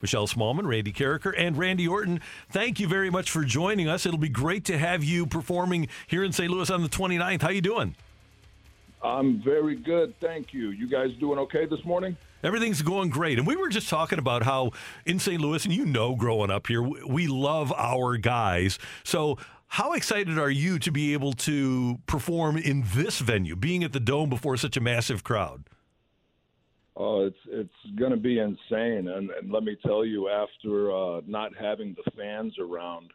Michelle Smallmon, Randy Karraker, and Randy Orton, thank you very much for joining us. It'll be great to have you performing here in St. Louis on the 29th. How you doing? I'm very good, thank you. You guys doing okay this morning? Everything's going great. And we were just talking about how in St. Louis, and you know, growing up here, we love our guys. So, how excited are you to be able to perform in this venue, being at the Dome before such a massive crowd? Oh, it's it's going to be insane, and, and let me tell you, after uh, not having the fans around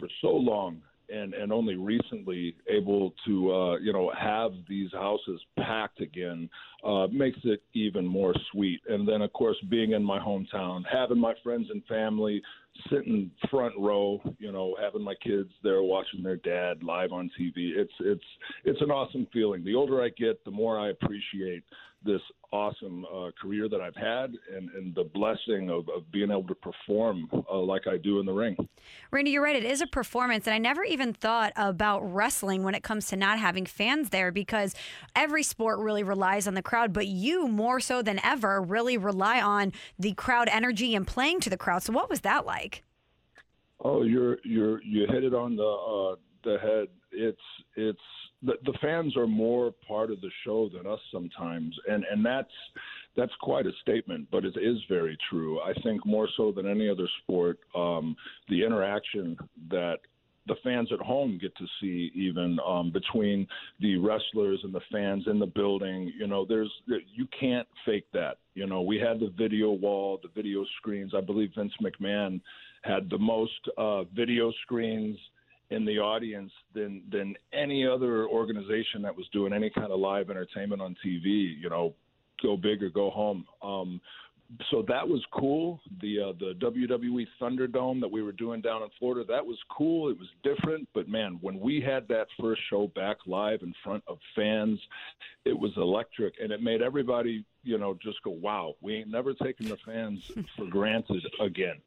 for so long, and and only recently able to uh, you know have these houses packed again, uh, makes it even more sweet. And then of course being in my hometown, having my friends and family sitting front row, you know, having my kids there watching their dad live on TV. It's it's it's an awesome feeling. The older I get, the more I appreciate this awesome uh, career that I've had and, and the blessing of, of being able to perform uh, like I do in the ring. Randy, you're right. It is a performance. And I never even thought about wrestling when it comes to not having fans there because every sport really relies on the crowd, but you more so than ever really rely on the crowd energy and playing to the crowd. So what was that like? Oh, you're you're you hit it on the uh, the head. It's it's the, the fans are more part of the show than us sometimes, and and that's that's quite a statement, but it is very true. I think more so than any other sport, um, the interaction that the fans at home get to see even um, between the wrestlers and the fans in the building you know there's you can't fake that you know we had the video wall the video screens i believe vince mcmahon had the most uh, video screens in the audience than than any other organization that was doing any kind of live entertainment on TV. You know, go big or go home. Um, so that was cool. The uh, the WWE Thunderdome that we were doing down in Florida, that was cool. It was different, but man, when we had that first show back live in front of fans, it was electric, and it made everybody, you know, just go, "Wow, we ain't never taken the fans for granted again."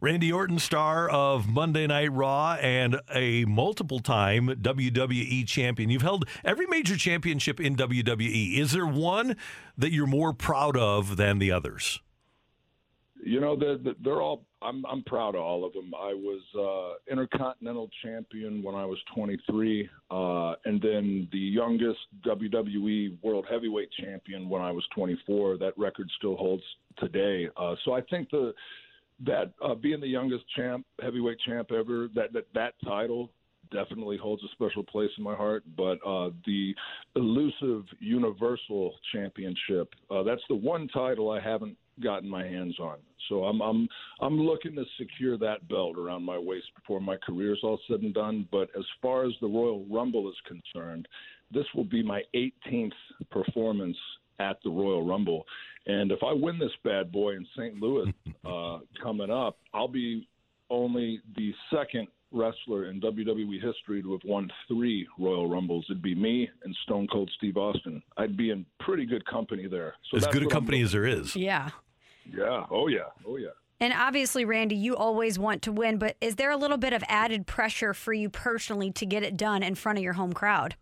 Randy Orton, star of Monday Night Raw and a multiple time WWE champion. You've held every major championship in WWE. Is there one that you're more proud of than the others? You know, they're, they're all. I'm I'm proud of all of them. I was uh, Intercontinental Champion when I was 23, uh, and then the youngest WWE World Heavyweight Champion when I was 24. That record still holds today. Uh, so I think the that uh, being the youngest champ, heavyweight champ ever, that that that title definitely holds a special place in my heart. But uh, the elusive Universal Championship, uh, that's the one title I haven't gotten my hands on. So I'm I'm I'm looking to secure that belt around my waist before my career is all said and done. But as far as the Royal Rumble is concerned, this will be my 18th performance at the Royal Rumble. And if I win this bad boy in St. Louis uh, coming up, I'll be only the second wrestler in WWE history to have won three Royal Rumbles. It'd be me and Stone Cold Steve Austin. I'd be in pretty good company there. So as good a company as there is. Yeah. Yeah. Oh yeah. Oh yeah. And obviously, Randy, you always want to win, but is there a little bit of added pressure for you personally to get it done in front of your home crowd?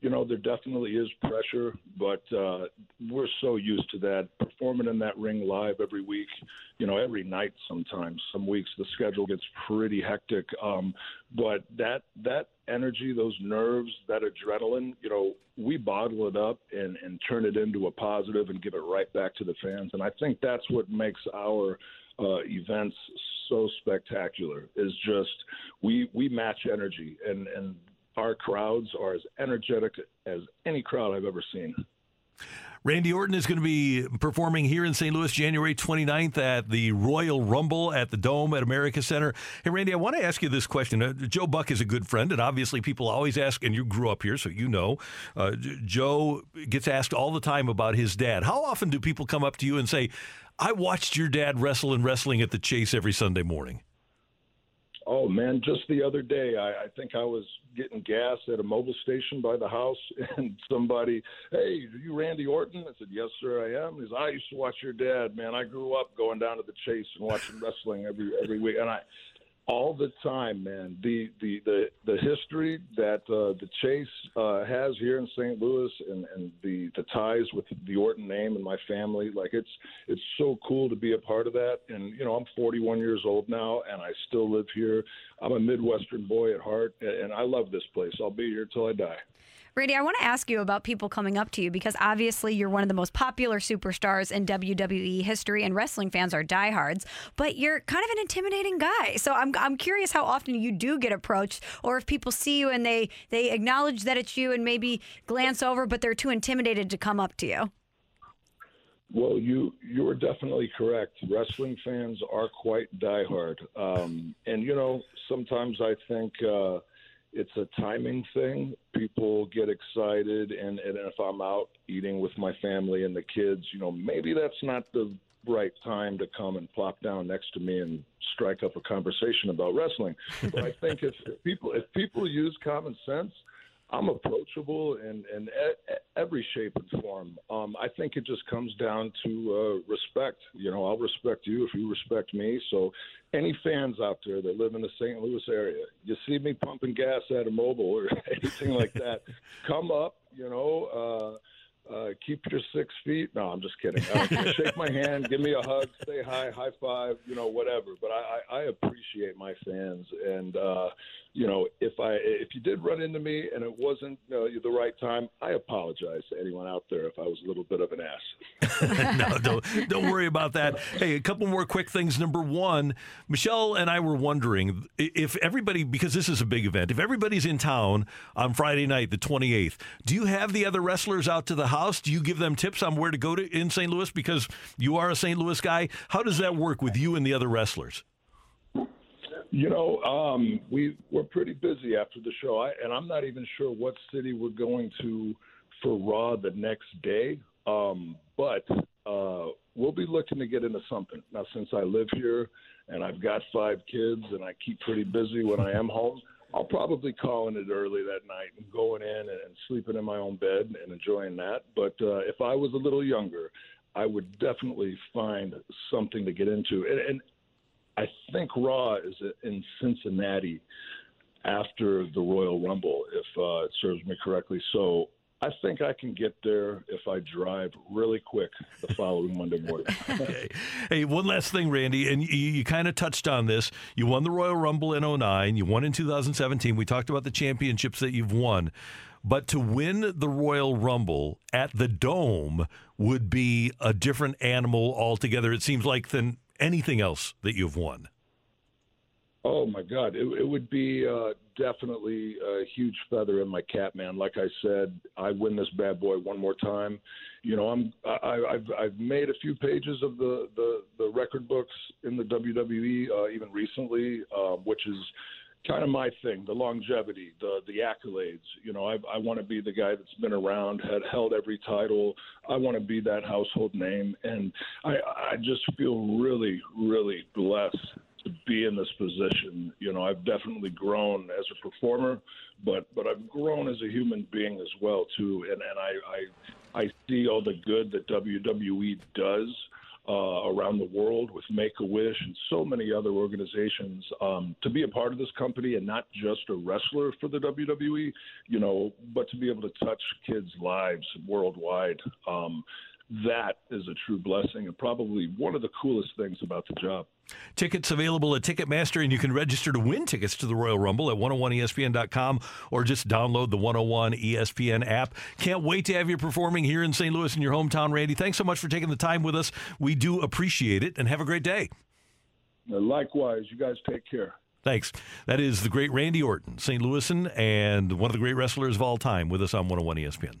You know, there definitely is pressure, but uh, we're so used to that. Performing in that ring live every week, you know, every night sometimes. Some weeks the schedule gets pretty hectic, um, but that that energy, those nerves, that adrenaline, you know, we bottle it up and, and turn it into a positive and give it right back to the fans. And I think that's what makes our uh, events so spectacular. Is just we we match energy and and our crowds are as energetic as any crowd I've ever seen. Randy Orton is going to be performing here in St. Louis January 29th at the Royal Rumble at the Dome at America Center. Hey, Randy, I want to ask you this question. Uh, Joe Buck is a good friend, and obviously people always ask, and you grew up here, so you know. Uh, Joe gets asked all the time about his dad. How often do people come up to you and say, I watched your dad wrestle in wrestling at the Chase every Sunday morning? Oh man, just the other day, I, I think I was getting gas at a Mobil station by the house, and somebody, "Hey, are you Randy Orton?" I said, "Yes, sir, I am." He says, "I used to watch your dad, man. I grew up going down to the Chase and watching wrestling every every week." And I, all the time, man. The the the, the history that uh, the Chase uh, has here in St. Louis, and, and ties with the Orton name and my family, like it's it's so cool to be a part of that. And you know, I'm 41 years old now, and I still live here. I'm a Midwestern boy at heart, and I love this place. I'll be here till I die. Randy, I want to ask you about people coming up to you because obviously you're one of the most popular superstars in WWE history, and wrestling fans are diehards. But you're kind of an intimidating guy, so I'm I'm curious how often you do get approached, or if people see you and they they acknowledge that it's you and maybe glance over, but they're too intimidated to come up to you. Well, you you are definitely correct. Wrestling fans are quite diehard, um, and you know sometimes I think. Uh, it's a timing thing. People get excited, and, and if I'm out eating with my family and the kids, you know, maybe that's not the right time to come and plop down next to me and strike up a conversation about wrestling. but I think if people if people use common sense, I'm approachable in, in every shape and form. Um, I think it just comes down to uh, respect. You know, I'll respect you if you respect me. So, any fans out there that live in the St. Louis area, you see me pumping gas at a Mobil or anything like that, come up. You know. Uh, uh, keep your six feet. No, I'm just kidding. Uh, shake my hand, give me a hug, say hi, high five, you know, whatever. But I, I, I appreciate my fans, and uh, you know, if I if you did run into me and it wasn't the right time, I apologize to anyone out there if I was a little bit of an ass. no, don't don't worry about that. Hey, a couple more quick things. Number one, Michelle and I were wondering if everybody, because this is a big event, if everybody's in town on Friday night, the 28th, do you have the other wrestlers out to the house? Do you give them tips on where to go to in St. Louis because you are a St. Louis guy? How does that work with you and the other wrestlers? You know, um, we we're pretty busy after the show, I, and I'm not even sure what city we're going to for Raw the next day. Um, but uh, we'll be looking to get into something now. Since I live here and I've got five kids and I keep pretty busy when I am home, I'll probably call in it early that night and going in and sleeping in my own bed and enjoying that. But uh, if I was a little younger, I would definitely find something to get into. And, and I think Raw is in Cincinnati after the Royal Rumble, if uh, it serves me correctly. So I think I can get there if I drive really quick the following Monday morning. Hey, one last thing, Randy, and you, you kind of touched on this. You won the Royal Rumble in 09, you won in 2017. We talked about the championships that you've won. But to win the Royal Rumble at the Dome would be a different animal altogether, it seems like, than anything else that you've won? Oh my God, it, it would be uh, definitely a huge feather in my cap, man. Like I said, I win this bad boy one more time. You know, I'm I, I've I've made a few pages of the the, the record books in the WWE uh, even recently, uh, which is kind of my thing the longevity the the accolades. You know i i want to be the guy that's been around had held every title. I want to be that household name. And i i just feel really really blessed to be in this position. You know i've definitely grown as a performer but but i've grown as a human being as well too. And and i i i see all the good that wwe does uh, around the world with Make a Wish and so many other organizations um, to be a part of this company and not just a wrestler for the WWE, you know, but to be able to touch kids' lives worldwide. Um, that is a true blessing and probably one of the coolest things about the job. Tickets available at Ticketmaster, and you can register to win tickets to the Royal Rumble at 101ESPN.com or just download the 101 ESPN app. Can't wait to have you performing here in St. Louis in your hometown, Randy. Thanks so much for taking the time with us. We do appreciate it, and have a great day. Uh, likewise. You guys take care. Thanks. That is the great Randy Orton, St. Louisan, and one of the great wrestlers of all time with us on 101 ESPN.